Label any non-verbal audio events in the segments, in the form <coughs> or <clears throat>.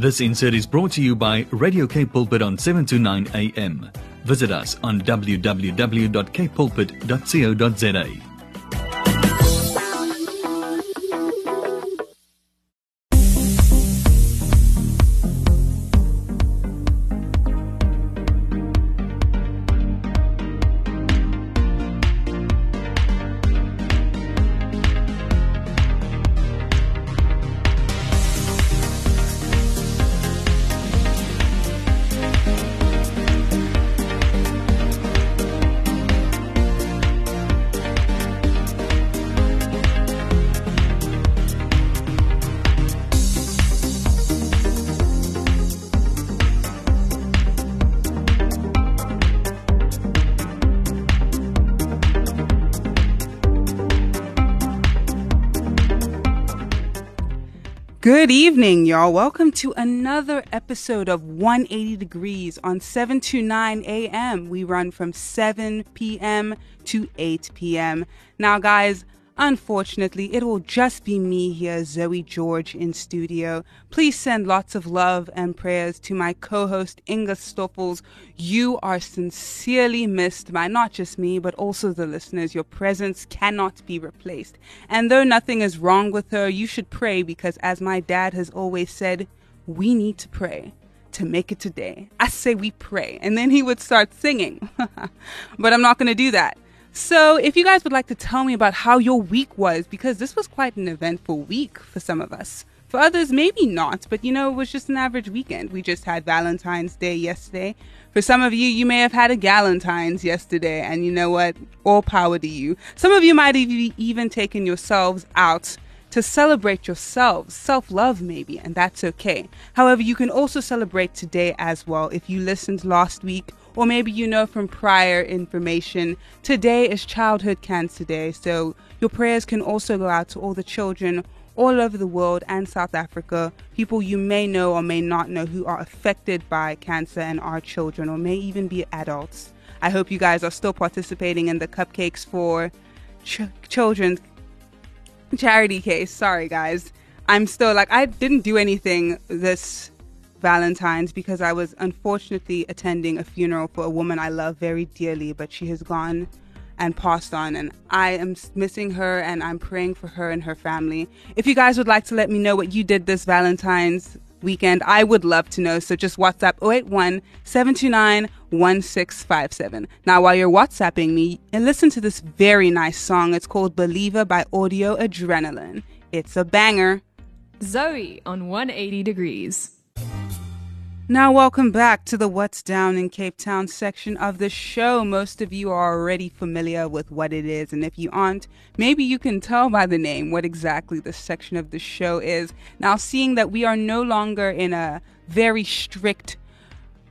This insert is brought to you by Radio Cape Pulpit on 7 to 9 a.m. Visit us on www.capepulpit.co.za. Good evening, y'all. Welcome to another episode of 180 Degrees on 7 to 9 a.m. We run from 7 p.m. to 8 p.m. Now, guys, Unfortunately, it will just be me here, Zoe George, in studio. Please send lots of love and prayers to my co host, Inga Stoffels. You are sincerely missed by not just me, but also the listeners. Your presence cannot be replaced. And though nothing is wrong with her, you should pray because, as my dad has always said, we need to pray to make it today. I say we pray. And then he would start singing. <laughs> but I'm not going to do that. So, if you guys would like to tell me about how your week was, because this was quite an eventful week for some of us. For others, maybe not, but you know, it was just an average weekend. We just had Valentine's Day yesterday. For some of you, you may have had a Galentine's yesterday, and you know what? All power to you. Some of you might have even taken yourselves out to celebrate yourselves, self love maybe, and that's okay. However, you can also celebrate today as well. If you listened last week, or maybe you know from prior information, today is Childhood Cancer Day, so your prayers can also go out to all the children all over the world and South Africa, people you may know or may not know who are affected by cancer and are children or may even be adults. I hope you guys are still participating in the cupcakes for ch- children's charity case. Sorry, guys. I'm still like, I didn't do anything this Valentine's because I was unfortunately attending a funeral for a woman I love very dearly, but she has gone and passed on, and I am missing her and I'm praying for her and her family. If you guys would like to let me know what you did this Valentine's weekend, I would love to know. So just WhatsApp 081 729 1657. Now, while you're WhatsApping me, and listen to this very nice song. It's called Believer by Audio Adrenaline. It's a banger. Zoe on 180 Degrees. Now, welcome back to the What's Down in Cape Town section of the show. Most of you are already familiar with what it is, and if you aren't, maybe you can tell by the name what exactly this section of the show is. Now, seeing that we are no longer in a very strict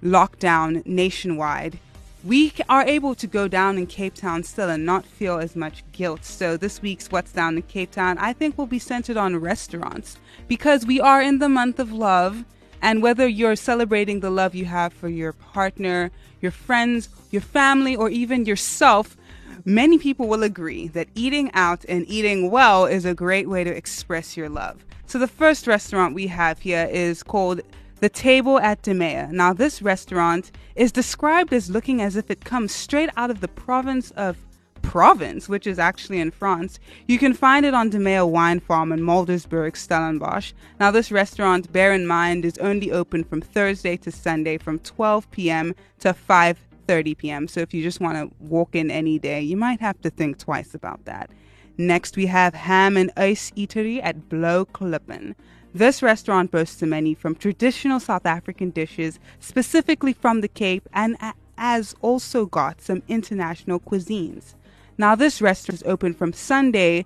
lockdown nationwide, we are able to go down in Cape Town still and not feel as much guilt. So, this week's What's Down in Cape Town, I think, will be centered on restaurants because we are in the month of love and whether you're celebrating the love you have for your partner, your friends, your family, or even yourself, many people will agree that eating out and eating well is a great way to express your love. So the first restaurant we have here is called the Table at De Meye. Now, this restaurant is described as looking as if it comes straight out of the province of Provence, which is actually in France. You can find it on De Dimea Wine Farm in Muldersburg, Stellenbosch. Now, this restaurant, bear in mind, is only open from Thursday to Sunday from 12 p.m. to 5:30 p.m. So if you just want to walk in any day, you might have to think twice about that. Next, we have Ham and Ice Eatery at Blaauwklippen. This restaurant boasts a menu from traditional South African dishes, specifically from the Cape, and has also got some international cuisines. Now, this restaurant is open from Sunday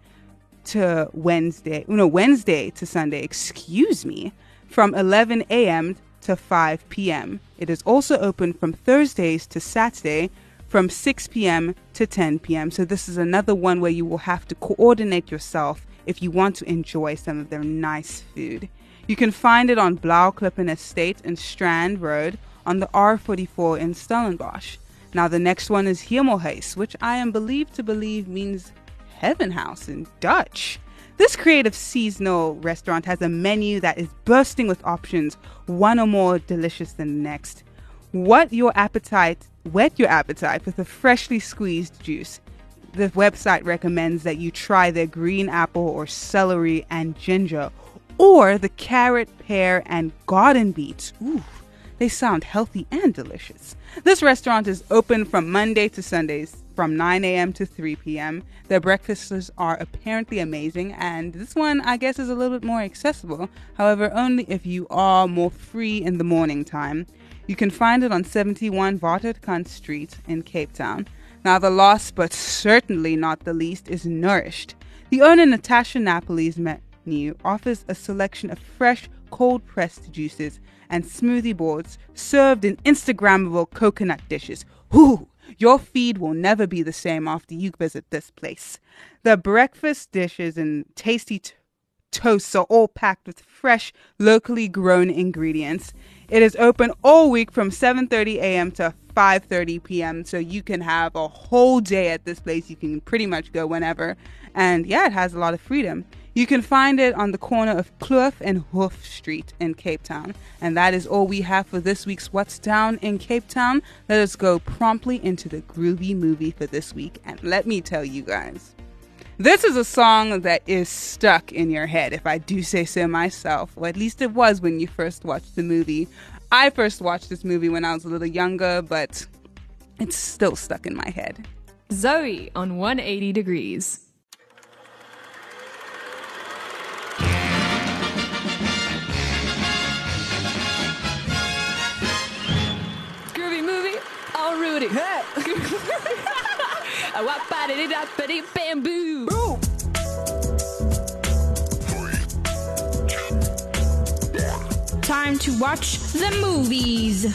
to Wednesday, no, Wednesday to Sunday, excuse me, from 11 a.m. to 5 p.m. It is also open from Thursdays to Saturday from 6 p.m. to 10 p.m. So, this is another one where you will have to coordinate yourself if you want to enjoy some of their nice food. You can find it on Blaauwklippen Estate and Strand Road on the R44 in Stellenbosch. Now, the next one is Hemelhuis, which I am believed to believe means heaven house in Dutch. This creative seasonal restaurant has a menu that is bursting with options, one or more delicious than the next. What your appetite, whet your appetite with a freshly squeezed juice. The website recommends that you try their green apple or celery and ginger, or the carrot, pear, and garden beets. Ooh, they sound healthy and delicious. This restaurant is open from Monday to Sundays from 9 a.m. to 3 p.m. Their breakfasts are apparently amazing, and this one, I guess, is a little bit more accessible. However, only if you are more free in the morning time. You can find it on 71 Waterkant Street in Cape Town. Now, the last but certainly not the least is Nourished. The owner, Natasha Napoli's menu, offers a selection of fresh, cold pressed juices and smoothie boards served in Instagrammable coconut dishes. Ooh, your feed will never be the same after you visit this place. The breakfast dishes and tasty t- toasts are all packed with fresh, locally grown ingredients. It is open all week from 7:30 a.m. to 5:30 p.m. so you can have a whole day at this place. You can pretty much go whenever. And yeah, it has a lot of freedom. You can find it on the corner of Kloof and Hof Street in Cape Town. And that is all we have for this week's What's Down in Cape Town. Let us go promptly into the groovy movie for this week. And let me tell you guys, this is a song that is stuck in your head, if I do say so myself, or at least it was when you first watched the movie. I first watched this movie when I was a little younger, but it's still stuck in my head. Zoe on 180 Degrees. <laughs> da da bamboo. Time to watch the movies.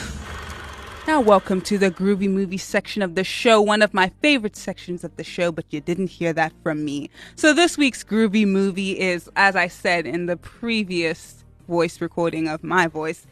Now, welcome to the groovy movie section of the show, one of my favorite sections of the show, but you didn't hear that from me. So, this week's groovy movie is, as I said in the previous voice recording of my voice,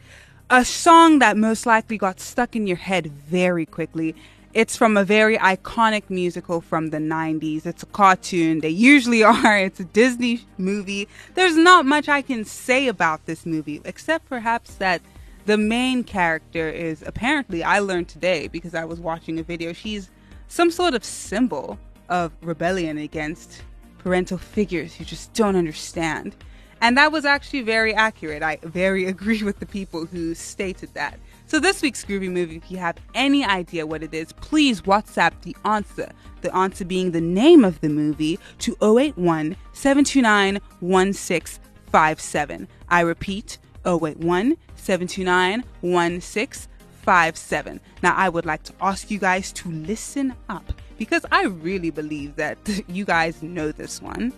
a song that most likely got stuck in your head very quickly. It's from a very iconic musical from the 90s. It's a cartoon. They usually <laughs> are. It's a Disney movie. There's not much I can say about this movie, except perhaps that the main character is apparently, I learned today because I was watching a video, she's some sort of symbol of rebellion against parental figures who just don't understand. And that was actually very accurate. I very <laughs> agree with the people who stated that. So, this week's Groovy Movie, if you have any idea what it is, please WhatsApp the answer. The answer being the name of the movie to 081 729 1657. I repeat, 081 729 1657. Now, I would like to ask you guys to listen up because I really believe that <laughs> you guys know this one.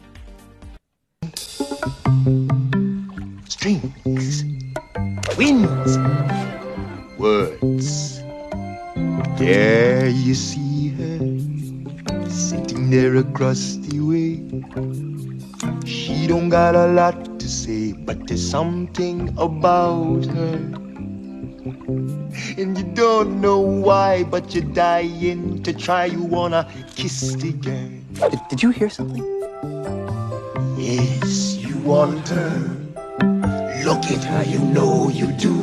Strings, winds, words. There you see her sitting there across the way. She don't got a lot to say, but there's something about her. And you don't know why, but you're dying to try. You wanna kiss the girl. Did, did you hear something? Yes, you want her. Look at her, you know you do.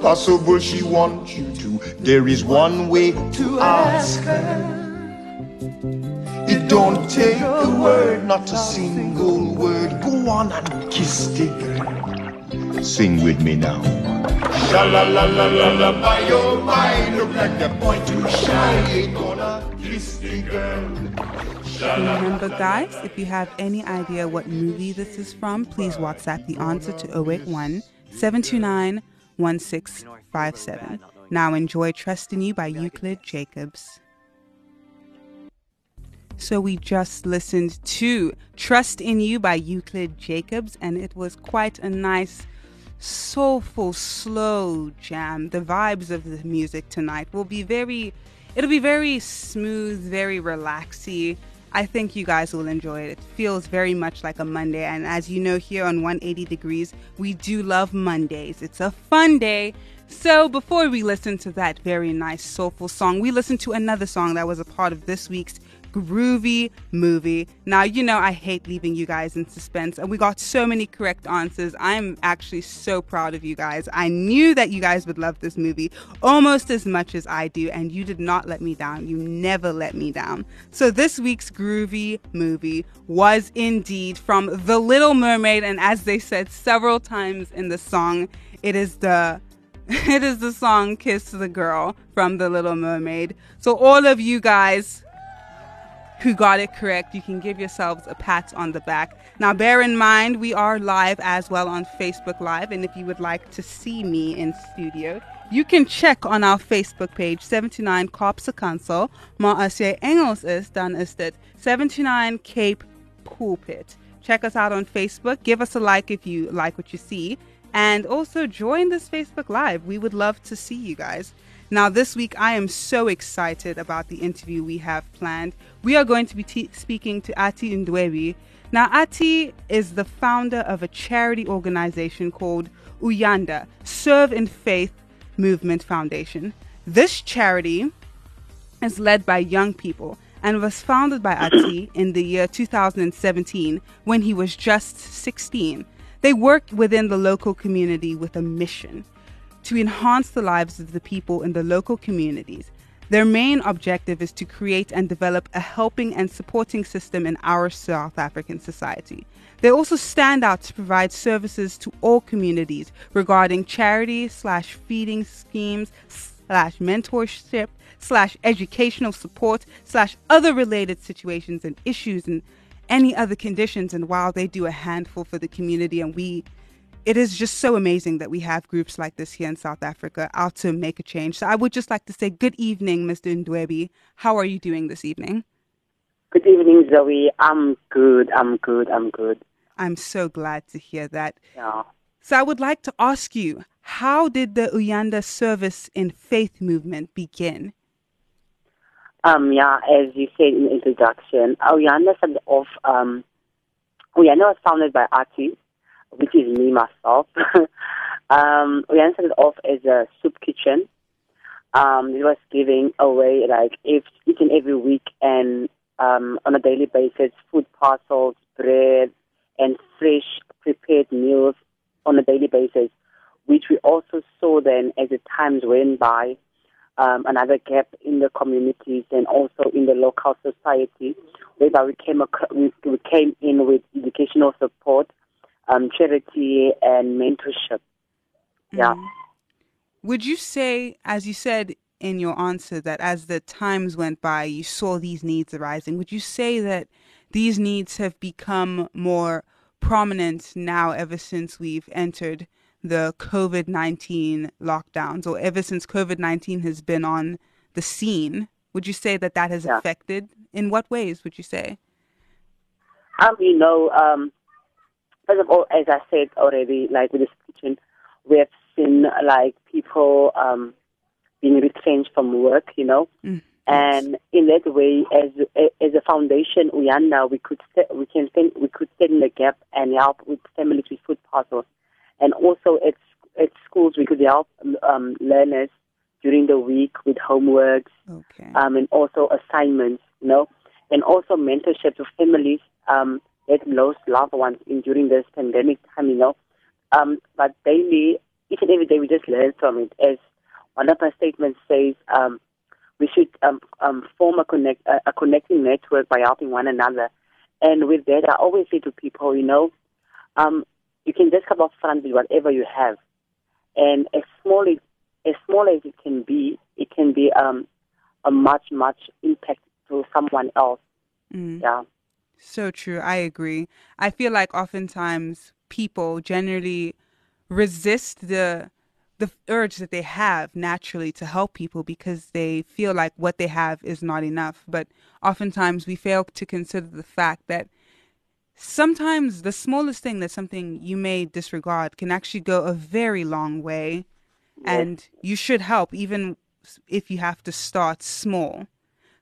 Possible she wants you to. There is one way to ask her. It don't take a word, not a single word. Go on and kiss the girl. Sing with me now. Sha la la la la la, by your mind, look like the point too shy. Gonna kiss the girl. Remember, guys, if you have any idea what movie this is from, please WhatsApp the answer to 081 729 1657. Now, enjoy Trust in You by Euclid Jacobs. So, we just listened to Trust in You by Euclid Jacobs, and it was quite a nice, soulful, slow jam. The vibes of the music tonight will be very, it'll be very smooth, very relaxy. I think you guys will enjoy it. It feels very much like a Monday. And as you know, here on 180 Degrees, we do love Mondays. It's a fun day. So before we listen to that very nice, soulful song, we listen to another song that was a part of this week's groovy movie. Now, you know, I hate leaving you guys in suspense, and we got so many correct answers. I'm actually so proud of you guys. I knew that you guys would love this movie almost as much as I do, and you did not let me down. You never let me down. So, this week's groovy movie was indeed from The Little Mermaid, and as they said several times in the song, it is the <laughs> it is the song Kiss the Girl from The Little Mermaid. So, all of you guys who got it correct, you can give yourselves a pat on the back. Now, bear in mind, we are live as well on Facebook Live, and if you would like to see me in studio, you can check on our Facebook page 79 Kaapse Kansel, maar as Engels is, dan is dit 79 Cape Pulpit. Check us out on Facebook, give us a like if you like what you see, and also join this Facebook Live. We would love to see you guys. Now, this week, I am so excited about the interview we have planned. We are going to be t- speaking to Athi Ndwebu. Now, Athi is the founder of a charity organization called Uyanda, Serve in Faith Movement Foundation. This charity is led by young people and was founded by Athi <coughs> in the year 2017 when he was just 16. They work within the local community with a mission to enhance the lives of the people in the local communities. Their main objective is to create and develop a helping and supporting system in our South African society. They also stand out to provide services to all communities regarding charity slash feeding schemes slash mentorship slash educational support slash other related situations and issues and any other conditions. And while they do a handful for the community and we it is just so amazing that we have groups like this here in South Africa out to make a change. So I would just like to say good evening, Mr. Ndwebu. How are you doing this evening? Good evening, Zoe. I'm good. I'm good. I'm good. I'm so glad to hear that. Yeah. So I would like to ask you, how did the Uyanda Service in Faith movement begin? Um, yeah, as you said in the introduction, Uyanda started off, um, Uyanda was founded by Athi, which is me myself. <laughs> um, Uyanda started off as a soup kitchen. Um, it was giving away like if, each and every week and um, on a daily basis food parcels, bread, and fresh prepared meals on a daily basis, which we also saw then as the times went by, um, another gap in the communities and also in the local society, whereby we came, ac- we, we came in with educational support, um, charity, and mentorship. Yeah. Would you say, as you said in your answer, that as the times went by, you saw these needs arising? Would you say that these needs have become more prominent now ever since we've entered the COVID 19 lockdowns or ever since COVID 19 has been on the scene? Would you say that that has Yeah. affected? In what ways would you say? Um, you know, um, first of all, as I said already, like with this kitchen, we have seen like people um, being retrenched from work, you know, Mm. and in that way, as as a foundation, Uyanda, we could we can stand, we could stand in the gap and help with families with food parcels, and also at at schools we could help um, learners during the week with homeworks Okay. um, and also assignments, you know, and also mentorship to families um, that lost loved ones in during this pandemic time, you know. Um, but daily, each and every day, we just learn from it. As one of our statements says, um, we should um, um, form a connect a, a connecting network by helping one another. And with that, I always say to people, you know, um, you can just come up front with whatever you have, and as small as as small as it can be, it can be um, a much much impact to someone else. Mm. Yeah. So true. I agree. I feel like oftentimes people generally resist the the urge that they have naturally to help people because they feel like what they have is not enough. But oftentimes we fail to consider the fact that sometimes the smallest thing that something you may disregard can actually go a very long way and you should help even if you have to start small.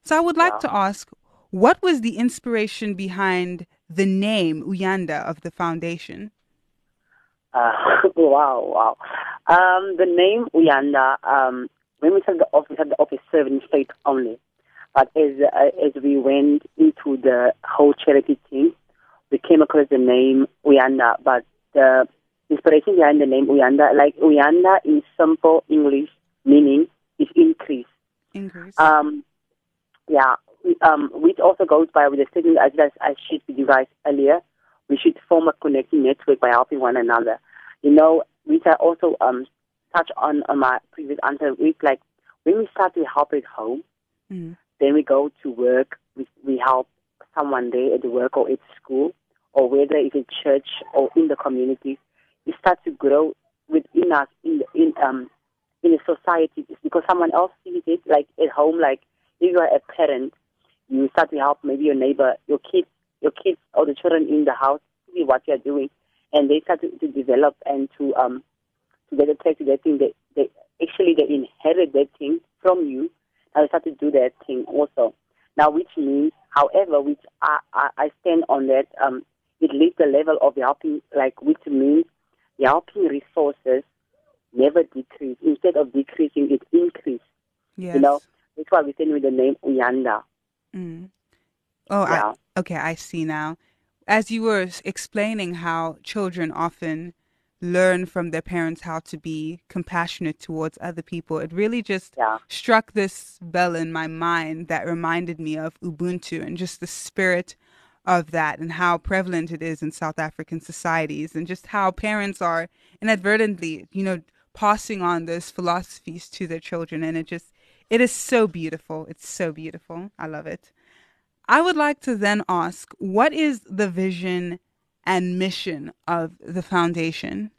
So I would like to ask what was the inspiration behind the name Uyanda of the foundation? Uh, <laughs> wow, wow. Um, the name Uyanda, um, when we started the office, we had the office serving faith only. But as uh, as we went into the whole charity thing, we came across the name Uyanda. But the inspiration behind the name Uyanda, like Uyanda in simple English meaning is increase. Increase. Um, yeah, um, which also goes by with the statement as as I shared with you guys earlier. We should form a connecting network by helping one another. You know, which I also um touch on on my previous answer. With like when we start to help at home, Mm. then we go to work. We we help someone there at the work or at school, or whether it's in church or in the community. It starts to grow within us in the, in um in the society It's because someone else sees it. Like at home, like if you are a parent, you start to help maybe your neighbor, your kids, your kids or the children in the house see what you are doing, and they start to, to develop and to um to get attached to that thing. They they actually they inherit that thing from you. Now they start to do that thing also. Now, which means, however, which I, I, I stand on that, um, it leaves the level of helping, like, which means the helping resources never decrease. Instead of decreasing, it increase. yes. You know, that's why we stand with the name Uyanda. Mm. Oh, Yeah. I, okay, I see now. As you were s- explaining how children often learn from their parents how to be compassionate towards other people, it really just Yeah. struck this bell in my mind that reminded me of Ubuntu and just the spirit of that and how prevalent it is in South African societies and just how parents are inadvertently, you know, passing on those philosophies to their children and it just it is so beautiful. It's so beautiful. I love it. I would like to then ask, what is the vision and mission of the foundation?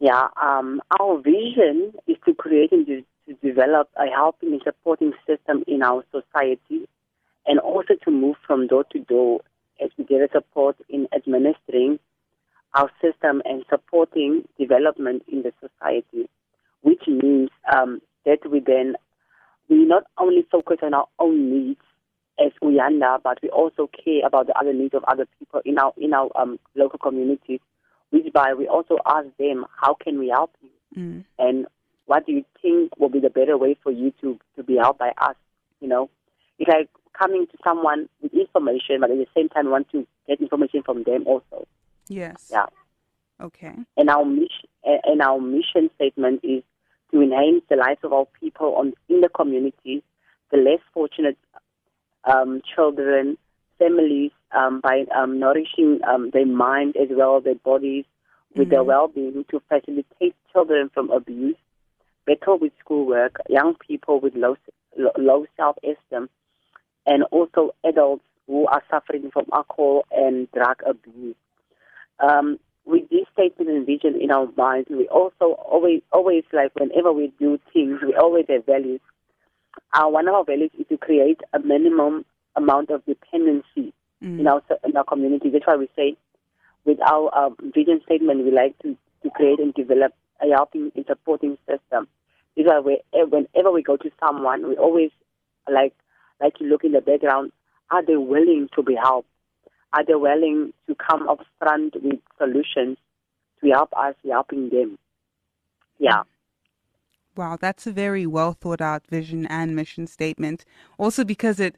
Yeah, um, our vision is to create and to, to develop a helping and supporting system in our society and also to move from door to door as we get support in administering our system and supporting development in the society, which means um, that we then, we not only focus on our own needs as Uyanda, but we also care about the other needs of other people in our, in our um, local communities which by we also ask them, how can we help you? Mm. And what do you think will be the better way for you to, to be helped by us? You know, it's like coming to someone with information, but at the same time want to get information from them also. Yes. Yeah. Okay. And our mission, and our mission statement is to enhance the lives of our people on, in the communities, the less fortunate um, children, families, um, by um, nourishing um, their mind as well as their bodies with their well-being to facilitate children from abuse, battle with schoolwork, young people with low, low self-esteem, and also adults who are suffering from alcohol and drug abuse. Um, with this statement and vision in our minds, we also always, always like whenever we do things, we always have values. Our one of our values is to create a minimum amount of dependency Mm. in our in our community. That's why we say, with our um, vision statement, we like to, to create and develop a helping and supporting system. This is why whenever we go to someone, we always like like to look in the background. Are they willing to be helped? Are they willing to come up front with solutions to help us helping them? Yeah. Wow, that's a very well thought out vision and mission statement. Also, because it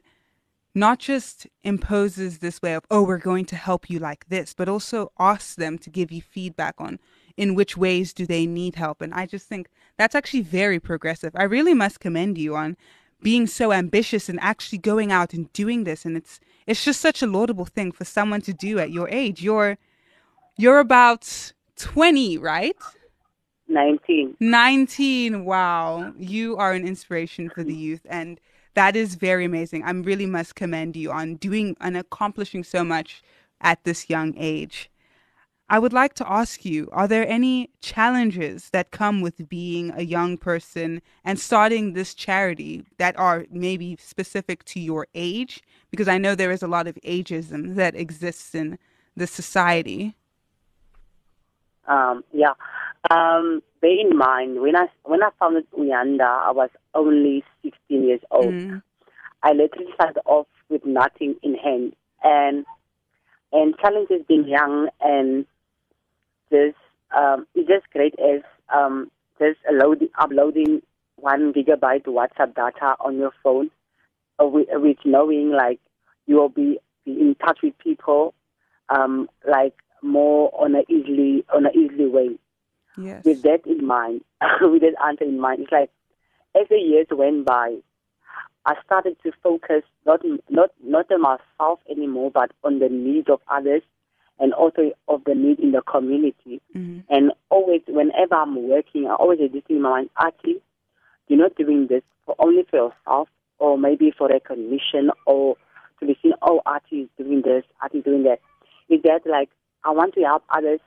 not just imposes this way of, oh, we're going to help you like this, but also asks them to give you feedback on in which ways do they need help. And I just think that's actually very progressive. I really must commend you on being so ambitious and actually going out and doing this. And it's it's just such a laudable thing for someone to do at your age. You're you're about twenty, right? 19. 19 wow you are an inspiration for the youth and that is very amazing i really must commend you on doing and accomplishing so much at this young age i would like to ask you are there any challenges that come with being a young person and starting this charity that are maybe specific to your age because i know there is a lot of ageism that exists in the society Um, yeah. Um, bear in mind, when I when I founded Uyanda, I was only 16 years old. Mm. I literally started off with nothing in hand, and and challenges being young and just um, it's just great as um, just loading, uploading one gigabyte WhatsApp data on your phone uh, with, with knowing like you will be, be in touch with people, um, like more on a easily on a easily way. Yes. With that in mind, <laughs> with that answer in mind, it's like as the years went by, I started to focus not not not on myself anymore, but on the needs of others, and also of the need in the community. Mhm. And always, whenever I'm working, I always this in my mind, Athi, you're not doing this for only for yourself, or maybe for recognition, or to be seen, oh, Athi is doing this, Athi is doing that. Is that like, I want to help others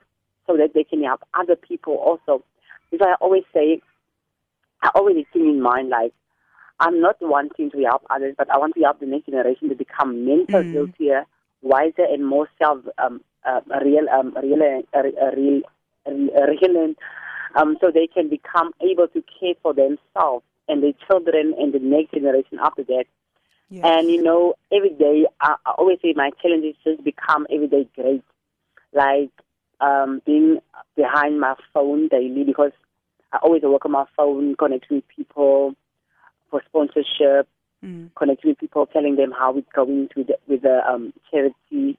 so that they can help other people also. Because I always say, I always thing in mind, like, I'm not wanting to help others, but I want to help the next generation to become mental Mm. healthier, wiser, and more self um, uh, real, um, real, uh, real, real, um, so they can become able to care for themselves and their children and the next generation after that. Yes. And you know, every day I, I always say my challenge is just become every day great, like um, being behind my phone daily because I always work on my phone, connecting with people for sponsorship, Mm. connecting with people, telling them how it's going with the, with the um, charity,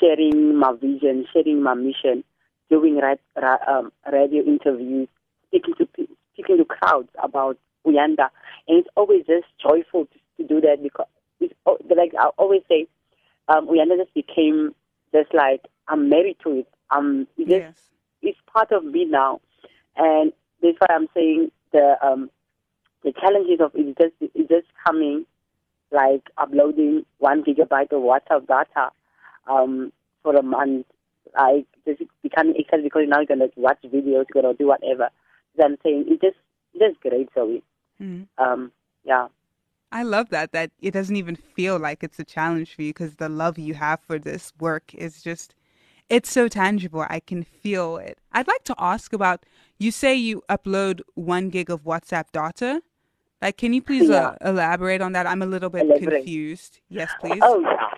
sharing my vision, sharing my mission, doing ra- ra- um, radio interviews, speaking to pe- speaking to crowds about Uyanda, and it's always just joyful to, to do that because it's like I always say, um, Uyanda just became just like I'm married to it. Um, it just it's part of me now, and that's why I'm saying the um, the challenges of it is just it's just coming, like uploading one gigabyte of WhatsApp data um, for a month, like just becoming excited because now you're gonna watch videos, you're gonna do whatever. So I'm saying it's just it's just great, Zoe. Mm. Um, yeah. I love that that it doesn't even feel like it's a challenge for you because the love you have for this work is just it's so tangible. I can feel it. I'd like to ask about you say you upload 1 gig of WhatsApp data. Like can you please uh, elaborate on that? I'm a little bit Elaborate. confused. Yes, <laughs> please. Oh yeah.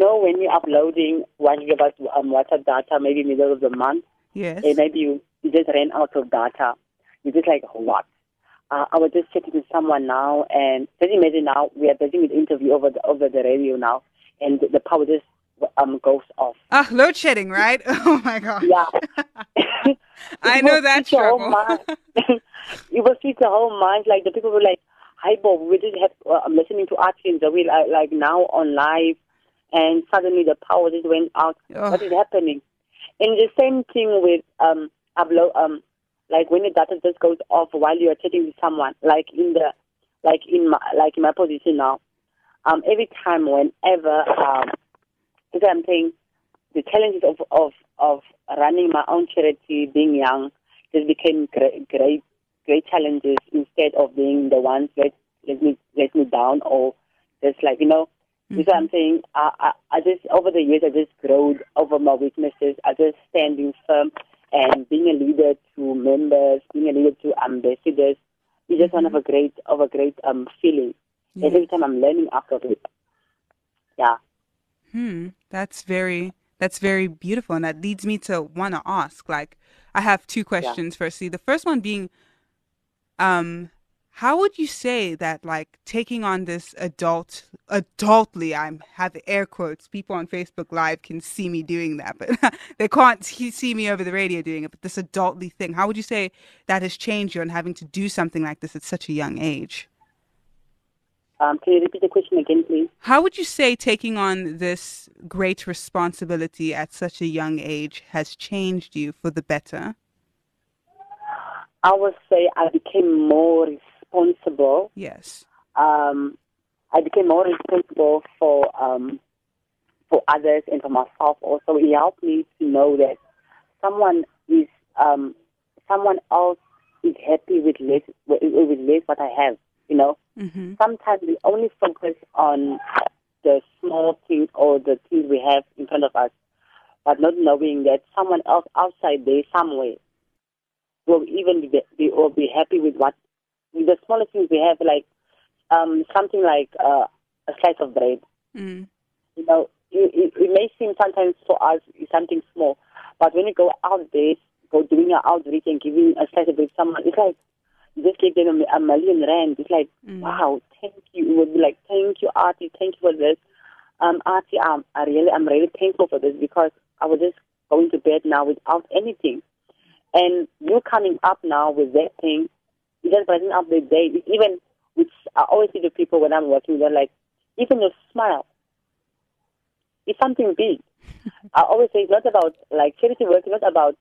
You know when you're uploading one gigabyte um, WhatsApp data, maybe middle of the month, yes. and maybe you, you just ran out of data. You're just like, what? Uh, I was just chatting with someone now, and just imagine now we are doing an interview over the over the radio now, and the, the power just um goes off. Ah, load shedding, right? <laughs> Oh my god. Yeah, <laughs> <laughs> I know that switch your whole struggle. mind. it will switch the whole mind. Like the people were like, "Hi, Bob, we just have uh, I'm listening to Athi and Zoe like, like now on live," and suddenly the power just went out. Ugh. What is happening? And the same thing with um upload um like when the data just goes off while you are chatting with someone, like in the like in my like in my position now. Um, every time, whenever um, because I'm saying the challenges of of of running my own charity, being young, just became great great great challenges instead of being the ones that let me let me down or just like you know. That's what I'm saying. I, I I just over the years I just growed over my weaknesses. I just standing firm and being a leader to members, being a leader to ambassadors. is just one of a great of a great um feeling. Every time I'm learning after it. Yeah. Hmm. That's very that's very beautiful, and that leads me to want to ask. Like, I have two questions. Firstly, the first one being, um, how would you say that like taking on this adult adultly? I'm have air quotes. People on Facebook Live can see me doing that, but <laughs> they can't see me over the radio doing it. But this adultly thing, how would you say that has changed you and having to do something like this at such a young age? Um, can you repeat the question again, please? How would you say taking on this great responsibility at such a young age has changed you for the better? I would say I became more responsible. Yes. Um, I became more responsible for um, for others and for myself. Also, it helped me to know that someone is um, someone else is happy with less with, with less what I have. You know, Mm-hmm. sometimes we only focus on the small things or the things we have in front of us, but not knowing that someone else outside there somewhere will even be, be or be happy with what the smallest things we have, like um, something like uh, a slice of bread. Mm. You know, it, it, it may seem sometimes for us something small, but when you go out there, go doing an outreach and giving a slice of bread to someone, it's like you just gave them a, a million rand. It's like, Mm. wow, thank you. It would be like, thank you, Athi, thank you for this. Um, Athi, um, I really, I'm really thankful for this because I was just going to bed now without anything. And you coming up now with that thing, it just brighten up the day. It's even, which I always see the people when I'm working, they're like, even your smile, is something big. <laughs> I always say it's not about like charity work, it's not about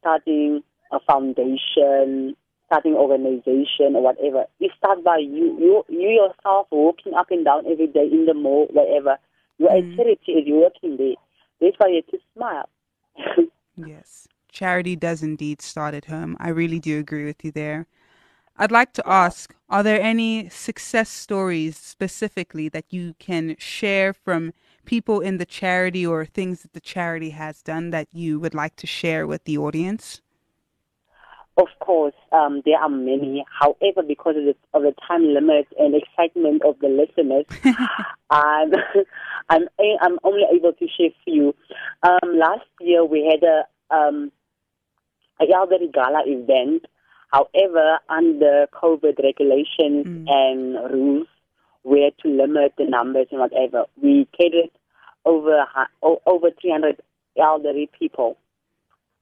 starting a foundation, starting organization or whatever. It starts by you, you, you yourself walking up and down every day in the mall, wherever. You're a mm. charity you're working there. That's why you have to smile. <laughs> Yes. Charity does indeed start at home. I really do agree with you there. I'd like to ask Are there any success stories specifically that you can share from people in the charity or things that the charity has done that you would like to share with the audience? Of course, um, there are many. However, because of the, of the time limit and excitement of the listeners, <laughs> I'm, <laughs> I'm I'm only able to share few. Um, last year we had a um, a elderly gala event. However, under COVID regulations and rules, we had to limit the numbers and whatever. We catered over over 300 elderly people.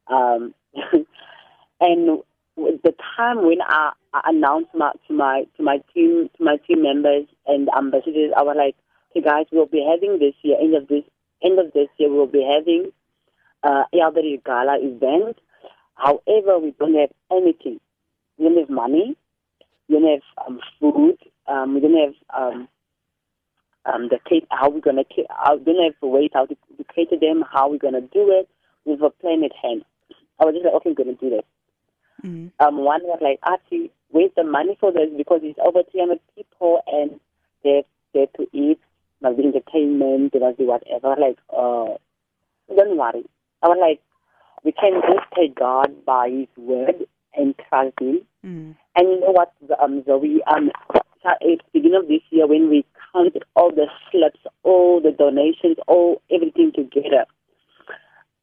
Um, <laughs> and the time when I, I announced my, to my to my team to my team members and ambassadors, I was like, "Hey guys, we'll be having this year end of this end of this year we'll be having uh, elderly gala event. However, we don't have anything. We don't have money. We don't have um, food. Um, we don't have um, um, the cake. How we're gonna? How, we don't have a way how to, to cater them. How we're gonna do it? We have a plan at hand. I was just like, okay, we're gonna do this Mm. um, one was like, Athi, where's the money for this? Because it's over 300 people and they they have to eat, must be entertainment, there must be whatever. Like, uh, don't worry. I was like, we can just take God by His word and trust Him. Mm. And you know what, um, Zoe, um, at the beginning of this year when we counted all the slips, all the donations, all everything together,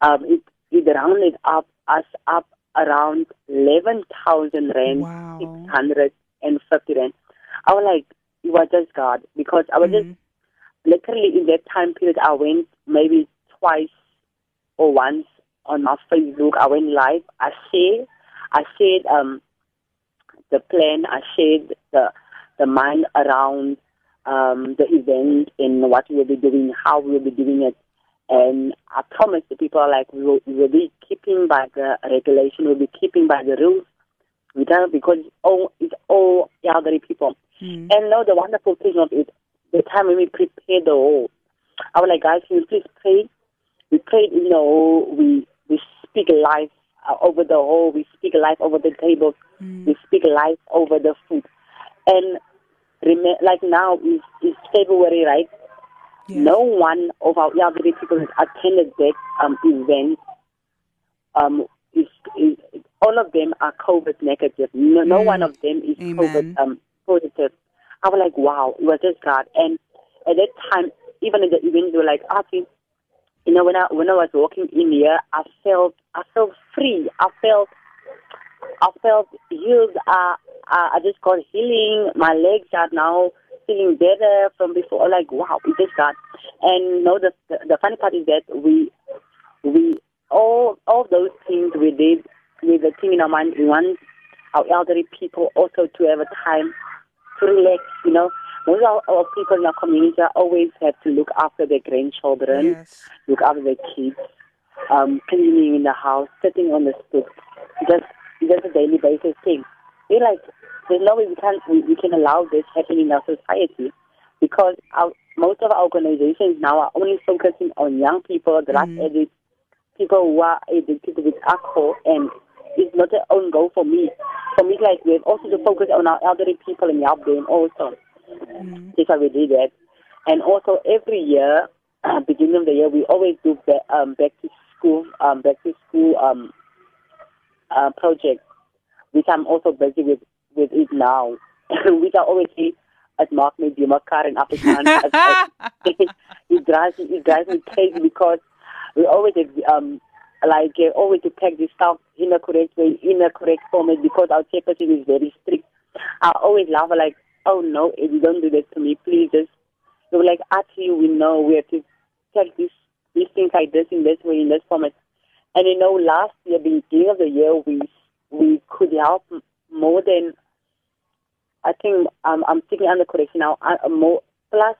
um, it, it rounded up us up around 11,000 rand, Wow. 650 rand. I was like, it was just God because I was just Mhm. literally in that time period, I went maybe twice or once on my Facebook. I went live. I shared, I shared um, the plan. I shared the the mind around um, the event and what we will be doing, how we will be doing it. And I promised the people like we will, we will be keeping by the regulation. We'll be keeping by the rules. We don't because it's all it's all elderly people. Mm. And now the wonderful thing of it, the time when we prepared the hall, I was like, guys, can you please pray? We prayed in the hall. We we speak life uh, over the hall. We speak life over the tables. We speak life over the food. And rem- like now is is February, right? Yes. No one of our elderly people has attended that um, event um, is, is all of them are COVID negative. No, no Mm. one of them is Amen. COVID um, positive. I was like, wow, it was just God. And at that time, even at the event, they were like, Athi, you know, when I when I was walking in here, I felt I felt free. I felt I felt healed. I, I just got healing. My legs are now feeling better from before. Like wow, it just got. And no, the, the the funny part is that we we all all those things we did with the team in our mind. We want our elderly people also to have a time to relax. You know, most of our, our people in our community always have to look after their grandchildren Yes. look after the kids, um, cleaning in the house, sitting on the stoop, just just a daily basis thing. We're like, there's no way we can we, we can allow this happening in our society because our, most of our organizations now are only focusing on young people, drug addicts, people who are addicted with alcohol, and it's not an own goal for me. For me, like we have also to focus on our elderly people and help them also. That's why we did that. And also every year, <clears throat> beginning of the year, we always do back, um, back to school, um, back to school um, uh, projects, which I'm also busy with with it now. <laughs> which I always see at Mark me do my car in Afrikaans. <laughs> <laughs> it drives it drives me crazy because we always um like uh, always to pack this stuff in a correct way, in a correct format because our chairperson is very strict. I always laugh like "Oh no, you don't do that to me, please." Just they were like, "Actually, we know we have to take this these things like this in this way in this format." And you know, last year, beginning of the year, we we could help more than I think um, I'm thinking under correction now, uh, more plus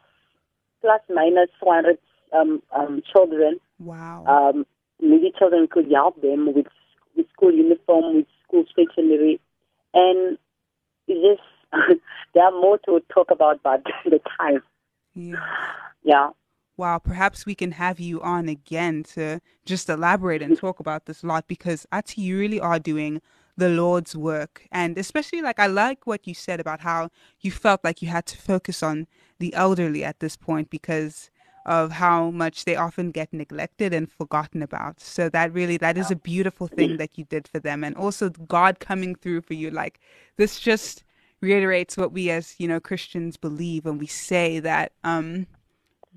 plus minus 400 um, um, children Wow. um, needy children could help them with with school uniform, with school stationery, and it's just <laughs> there are more to talk about, but <laughs> the time, yeah. yeah, Wow, perhaps we can have you on again to just elaborate and talk about this a lot because Athi, you really are doing the Lord's work. And especially like I like what you said about how you felt like you had to focus on the elderly at this point because of how much they often get neglected and forgotten about. So that really that is a beautiful thing that you did for them and also God coming through for you like this just reiterates what we as, you know, Christians believe when we say that um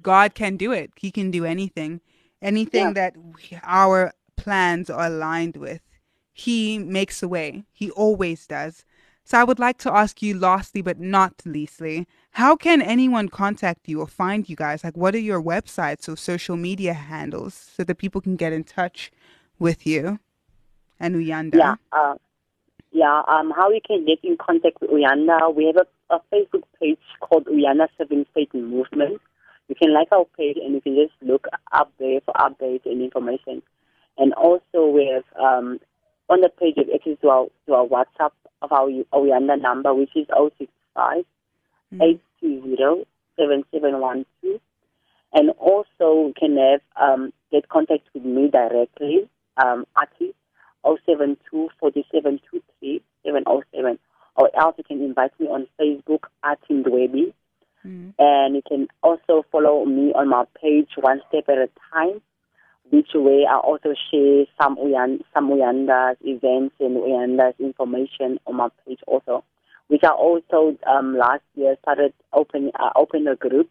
God can do it. He can do anything. Anything Yeah. that we, our plans are aligned with. He makes a way. He always does. So I would like to ask you lastly but not leastly, how can anyone contact you or find you guys? Like what are your websites or social media handles so that people can get in touch with you and Uyanda? yeah, uh, yeah. Um, how you can get in contact with Uyanda? We have a, a Facebook page called Uyanda Serve in Faith Movement. You can like our page and you can just look up there for updates and information. And also we have um, on the page of access to our to our WhatsApp of our Uyanda number, which is 065 820 7712. And also you can have um, get contact with me directly, um, Athi, 072 4723 707. Or else you can invite me on Facebook, Athi Ndwebu. Mm. And you can also follow me on my page, One Step at a Time, which way I also share some Uyan, some Uyanda's events and Uyanda's information on my page also. Which I also um, last year started open uh, open a group,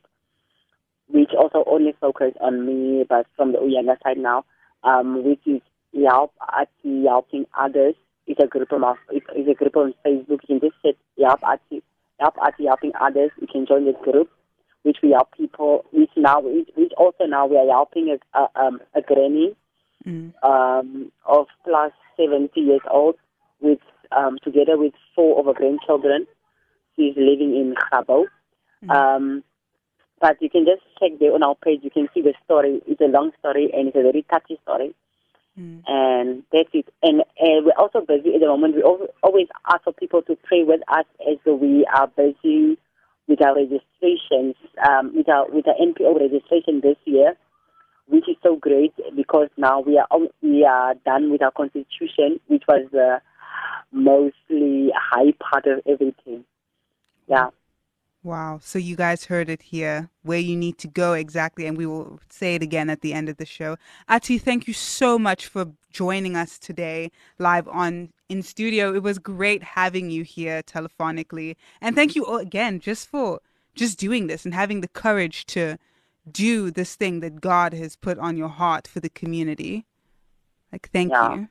which also only focus on me, but from the Uyanda side now, um, which is help Athi helping others. It's a group on it's it's a group on Facebook. You can just set help Athi help Athi helping others. You can join this group, which we help people. Which now which, which also now we are helping a a, um, a granny Mm. um, of plus 70 years old with um, together with four of her grandchildren. She's living in Gabo. Um, but you can just check there on our page. You can see the story. It's a long story and it's a very touchy story. Mm. And that's it. And uh, we're also busy at the moment. We always ask for people to pray with us as we are busy with our registrations, um, with our with our NPO registration this year which is so great because now we are we are done with our constitution, which was the mostly high part of everything. Yeah, Wow. So you guys heard it here, where you need to go exactly, and we will say it again at the end of the show. Athi, thank you so much for joining us today live on in studio. It was great having you here telephonically. And thank you all again just for just doing this and having the courage to do this thing that God has put on your heart for the community. Like thank Yeah. you.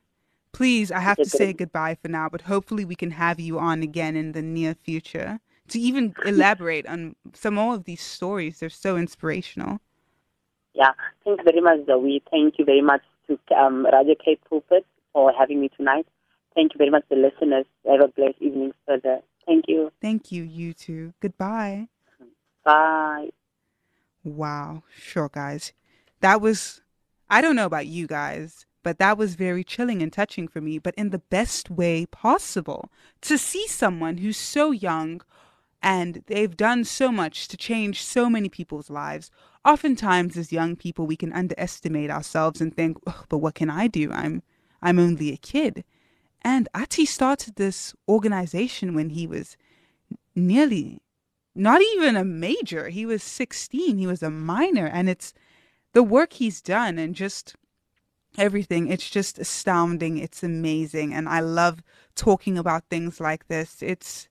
Please, I have to say goodbye for now, but hopefully we can have you on again in the near future to even <laughs> elaborate on some more of these stories. They're so inspirational. yeah. Thank you very much, Zoe. Thank you very much to um, Radio Cape Pulpit for having me tonight. Thank you very much, the listeners. Have a blessed evening further. Thank you. Thank you, you two. Goodbye. Bye. Wow. Sure, guys. That was, I don't know about you guys, but that was very chilling and touching for me, but in the best way possible. To see someone who's so young and they've done so much to change so many people's lives. Oftentimes, as young people, we can underestimate ourselves and think, "Ugh, but what can I do? I'm, I'm only a kid. And Athi started this organization when he was nearly not even a major. He was 16. He was a minor. And it's the work he's done and just everything. It's just astounding. It's amazing. And I love talking about things like this. It's,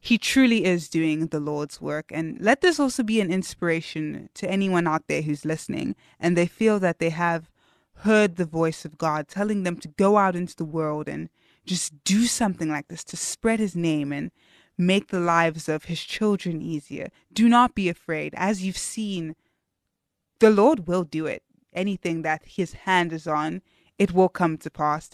he truly is doing the Lord's work. And let this also be an inspiration to anyone out there who's listening and they feel that they have heard the voice of God telling them to go out into the world and just do something like this to spread his name and make the lives of his children easier. Do not be afraid. As you've seen, the Lord will do it. Anything that his hand is on, it will come to pass.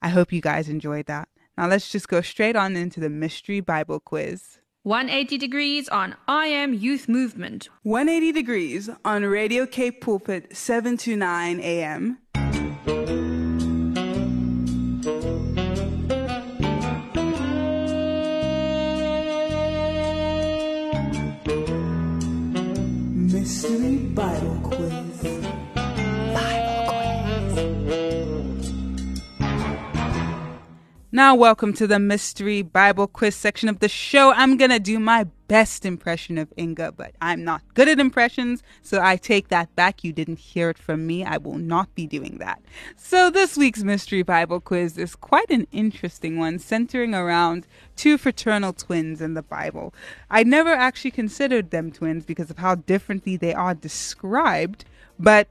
I hope you guys enjoyed that. Now let's just go straight on into the mystery Bible quiz. 180 degrees on I Am Youth Movement. 180 degrees on Radio Cape Pulpit 7 to 9 a.m. Mystery Bible Quiz. Now, welcome to the Mystery Bible Quiz section of the show. I'm going to do my best impression of Inga, but I'm not good at impressions, so I take that back. You didn't hear it from me. I will not be doing that. So, this week's Mystery Bible Quiz is quite an interesting one, centering around two fraternal twins in the Bible. I never actually considered them twins because of how differently they are described, but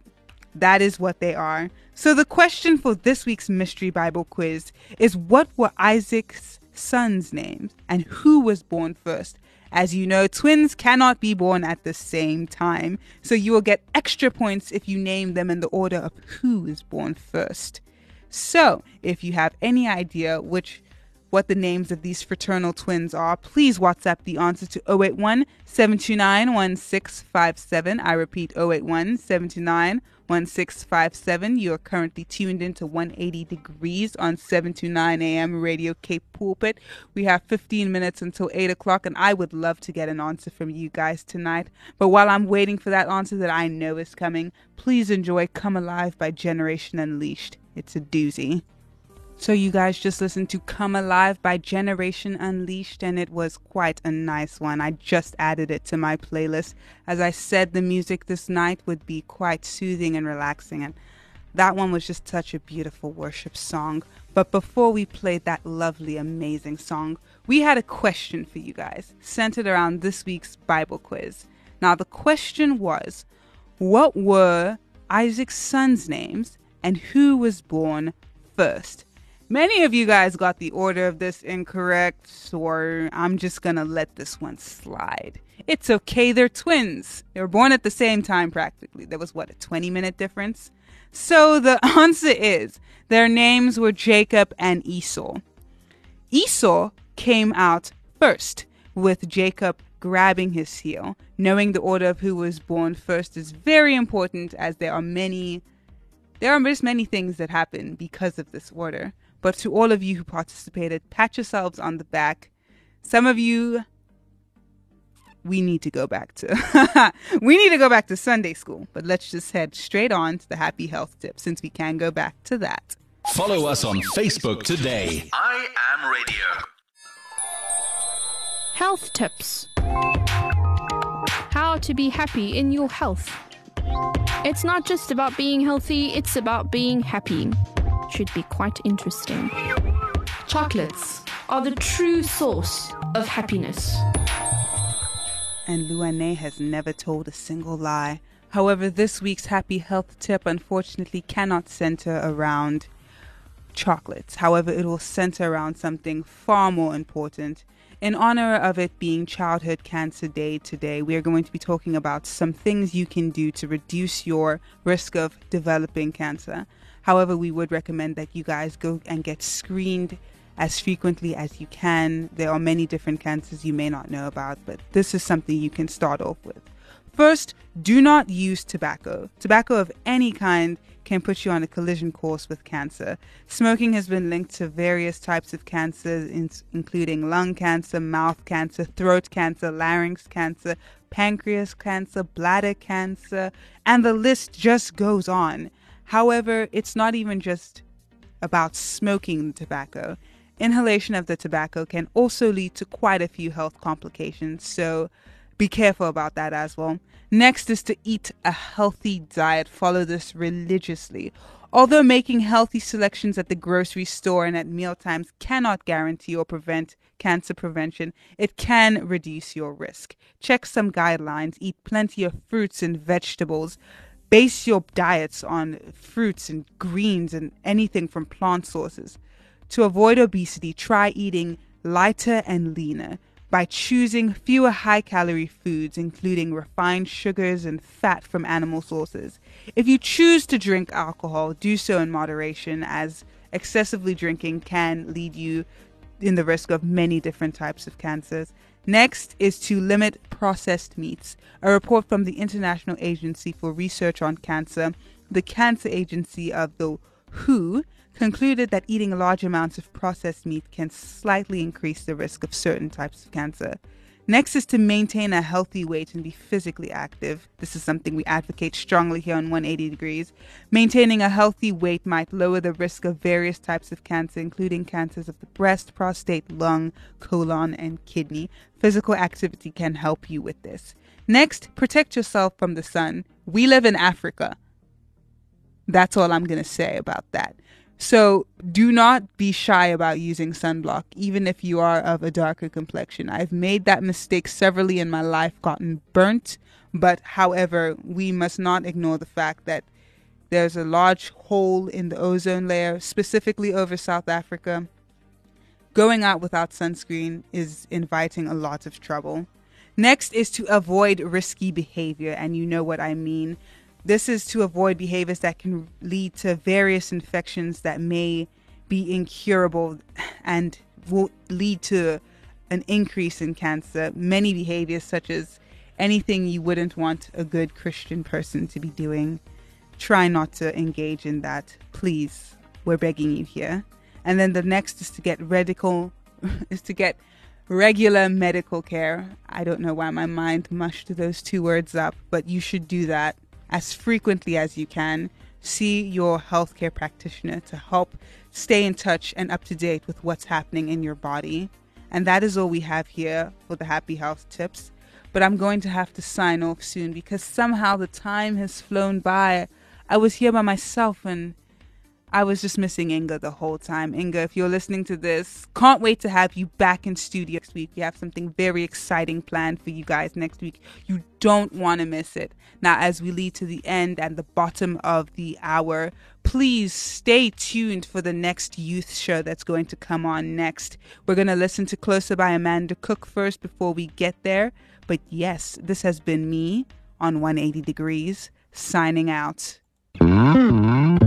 that is what they are. So, the question for this week's Mystery Bible quiz is what were Isaac's sons' names and who was born first? As you know, twins cannot be born at the same time, so you will get extra points if you name them in the order of who is born first. So, if you have any idea which what the names of these fraternal twins are, please WhatsApp the answer to 081 729 1657. I repeat 081 729 1657. You are currently tuned into 180 degrees on 7 to 9 a.m. Radio Cape Pulpit. We have 15 minutes until 8 o'clock, and I would love to get an answer from you guys tonight. But while I'm waiting for that answer that I know is coming, please enjoy Come Alive by Generation Unleashed. It's a doozy. So, you guys just listened to Come Alive by Generation Unleashed, and it was quite a nice one. I just added it to my playlist. As I said, the music this night would be quite soothing and relaxing, and that one was just such a beautiful worship song. But before we played that lovely, amazing song, we had a question for you guys centered around this week's Bible quiz. Now, the question was what were Isaac's sons' names, and who was born first? Many of you guys got the order of this incorrect, so I'm just gonna let this one slide. It's okay, they're twins. They were born at the same time practically. There was what, a 20 minute difference? So the <laughs> answer is their names were Jacob and Esau. Esau came out first, with Jacob grabbing his heel. Knowing the order of who was born first is very important as there are many there are just many things that happen because of this order. But to all of you who participated, pat yourselves on the back. Some of you, we need to go back to <laughs> we need to go back to Sunday school. But let's just head straight on to the happy health tip since we can go back to that. Follow us on Facebook today. I am radio. Health tips. How to be happy in your health. It's not just about being healthy, it's about being happy. Should be quite interesting. Chocolates are the true source of happiness. And Luane has never told a single lie. However, this week's happy health tip unfortunately cannot center around chocolates. However, it will center around something far more important. In honor of it being Childhood Cancer Day today, we are going to be talking about some things you can do to reduce your risk of developing cancer. However, we would recommend that you guys go and get screened as frequently as you can. There are many different cancers you may not know about, but this is something you can start off with. First, do not use tobacco. Tobacco of any kind can put you on a collision course with cancer. Smoking has been linked to various types of cancers, including lung cancer, mouth cancer, throat cancer, larynx cancer, pancreas cancer, bladder cancer, and the list just goes on. However, it's not even just about smoking tobacco. Inhalation of the tobacco can also lead to quite a few health complications, so be careful about that as well. Next is to eat a healthy diet. Follow this religiously. Although making healthy selections at the grocery store and at mealtimes cannot guarantee or prevent cancer prevention, it can reduce your risk. Check some guidelines. Eat plenty of fruits and vegetables. Base your diets on fruits and greens and anything from plant sources. To avoid obesity, try eating lighter and leaner. By choosing fewer high calorie foods, including refined sugars and fat from animal sources. If you choose to drink alcohol, do so in moderation, as excessively drinking can lead you in the risk of many different types of cancers. Next is to limit processed meats. A report from the International Agency for Research on Cancer, the Cancer Agency of the WHO, concluded that eating large amounts of processed meat can slightly increase the risk of certain types of cancer. Next is to maintain a healthy weight and be physically active. This is something we advocate strongly here on 180 Degrees. Maintaining a healthy weight might lower the risk of various types of cancer, including cancers of the breast, prostate, lung, colon, and kidney. Physical activity can help you with this. Next, protect yourself from the sun. We live in Africa. That's all I'm going to say about that. So do not be shy about using sunblock, even if you are of a darker complexion. I've made that mistake severally in my life, gotten burnt. But however, we must not ignore the fact that there's a large hole in the ozone layer, specifically over South Africa. Going out without sunscreen is inviting a lot of trouble. Next is to avoid risky behavior, and you know what I mean. This is to avoid behaviors that can lead to various infections that may be incurable and will lead to an increase in cancer. Many behaviors, such as anything you wouldn't want a good Christian person to be doing, try not to engage in that. Please, we're begging you here. And then the next is to get radical, <laughs> is to get regular medical care. I don't know why my mind mushed those two words up, but you should do that as frequently as you can. See your healthcare practitioner to help stay in touch and up to date with what's happening in your body. And that is all we have here for the Happy Health Tips. But I'm going to have to sign off soon because somehow the time has flown by. I was here by myself and I was just missing Inga the whole time. Inga, if you're listening to this, can't wait to have you back in studio next week. We have something very exciting planned for you guys next week. You don't want to miss it. Now, as we lead to the end and the bottom of the hour, please stay tuned for the next youth show that's going to come on next. We're going to listen to Closer by Amanda Cook first before we get there. But yes, this has been me on 180 Degrees, signing out. Mm-hmm.